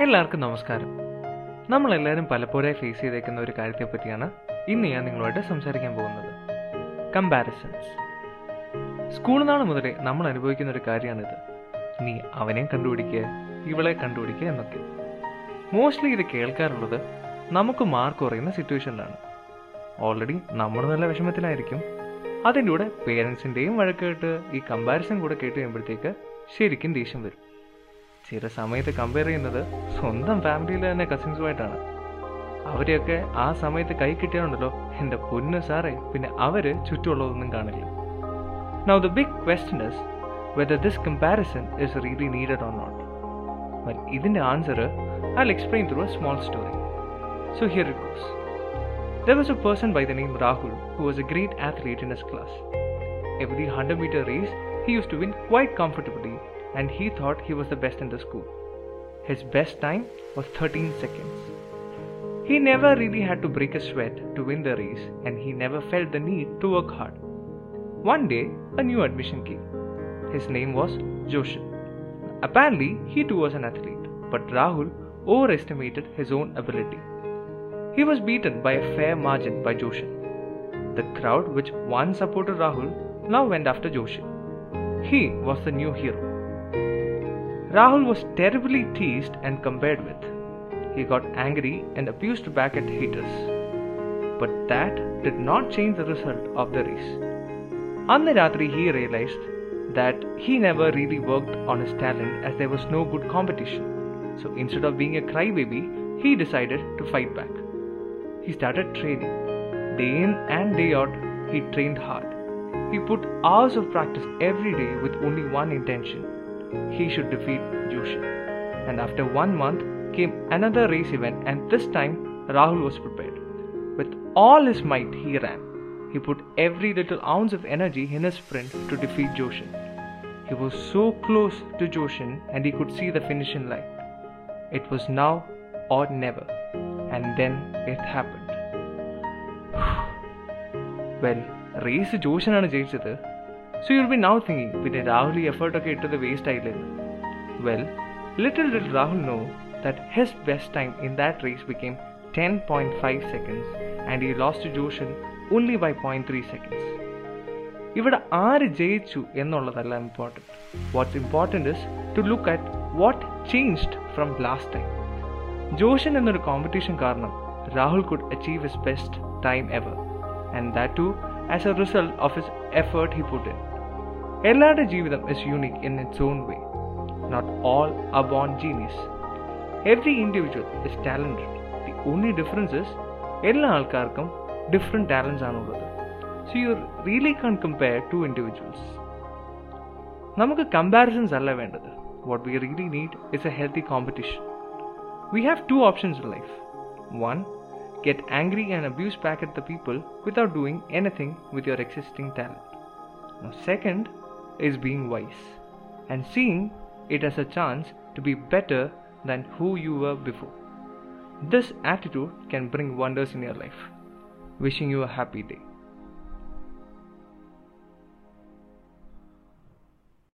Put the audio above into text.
എല്ലാവർക്കും നമസ്കാരം. നമ്മളെല്ലാവരും പലപ്പോഴായി ഫേസ് ചെയ്തേക്കുന്ന ഒരു കാര്യത്തെ പറ്റിയാണ് ഇന്ന് ഞാൻ നിങ്ങളുമായിട്ട് സംസാരിക്കാൻ പോകുന്നത്. കമ്പാരിസൺസ് സ്കൂൾ നാൾ മുതലേ നമ്മൾ അനുഭവിക്കുന്ന ഒരു കാര്യമാണിത്. നീ അവനെ കണ്ടുപിടിക്കുക ഇവളെ കണ്ടുപിടിക്കുക എന്നൊക്കെ. മോസ്റ്റ്ലി ഇത് കേൾക്കാറുള്ളത് നമുക്ക് മാർക്ക് കുറയുന്ന സിറ്റുവേഷനിലാണ് ഓൾറെഡി നമ്മൾ നല്ല വിഷമത്തിലായിരിക്കും. അതിന്റെ കൂടെ പേരൻസിന്റെയും വഴക്ക് കേട്ട് ഈ കമ്പാരിസൺ കൂടെ കേട്ട് കഴിയുമ്പോഴത്തേക്ക് ശരിക്കും ദേഷ്യം വരും. ചില സമയത്ത് കമ്പയർ ചെയ്യുന്നത് സ്വന്തം ഫാമിലിയിലെ തന്നെ കസിൻസുമായിട്ടാണ് അവരെയൊക്കെ ആ സമയത്ത് കൈ കിട്ടിയാണല്ലോ എന്റെ പൊന്നു സാറേ പിന്നെ അവർ ചുറ്റുമുള്ളതൊന്നും കാണില്ല. Now the big question is whether this comparison is really needed or not ഇതിന്റെ answer I explain through a small story so here it goes There was a person by the name Rahul who was a great athlete in his class. Every 100 meter race, he used to win quite comfortably. And he thought he was the best in the school. His best time was 13 seconds. He never really had to break a sweat to win the race and he never felt the need to work hard. One day, a new admission came. His name was Joshin. Apparently, he too was an athlete, but Rahul overestimated his own ability. He was beaten by a fair margin by Joshin. The crowd, which once supported Rahul, now went after Joshin. He was the new hero. Rahul was terribly teased and compared with. He got angry and abused back at haters. But that did not change the result of the race. Anna Ratri he realized that he never really worked on his talent as there was no good competition. So instead of being a crybaby, he decided to fight back. He started training. Day in and day out, he trained hard. He put hours of practice every day with only one intention he should defeat Joshin. And after one month came another race event, and this time Rahul was prepared. With all his might, he ran. He put every little ounce of energy in his sprint to defeat Joshin. He was so close to Joshin and he could see the finishing line. It was now or never. And then it happened. well, race Joshin and ജയിച്ചത് so you'll be now thinking പിന്നെ രാഹുൽ ഈ എഫേർട്ടൊക്കെ ഇട്ടത് waste ആയില്ലെന്ന് well little dill Rahul know that his best time in that raise became ten point five seconds and ഈ lost ജോഷൻ only by point three seconds ഇവിടെ ആര് ജയിച്ചു എന്നുള്ളതല്ല important watts important is to look at what changed from last time ജോഷൻ എന്നൊരു competition കാരണം Rahul could achieve his best time ever and that to as A result of his effort he put in എല്ലാവരുടെ ജീവിതം is unique in its own way not all uh bone genius every individual is talented the only difference is എല്ലാ ആൾക്കാർക്കും different talents ആണുള്ളത് so you really can't compare two individuals നമുക്ക് comparisons അല്ല വേണ്ടത് what we really need is a healthy competition we have two options in life one get angry and abuse back at the people without doing anything with your existing talent. Now, second is being wise and seeing it as a chance to be better than who you were before. This attitude can bring wonders in your life. Wishing you a happy day.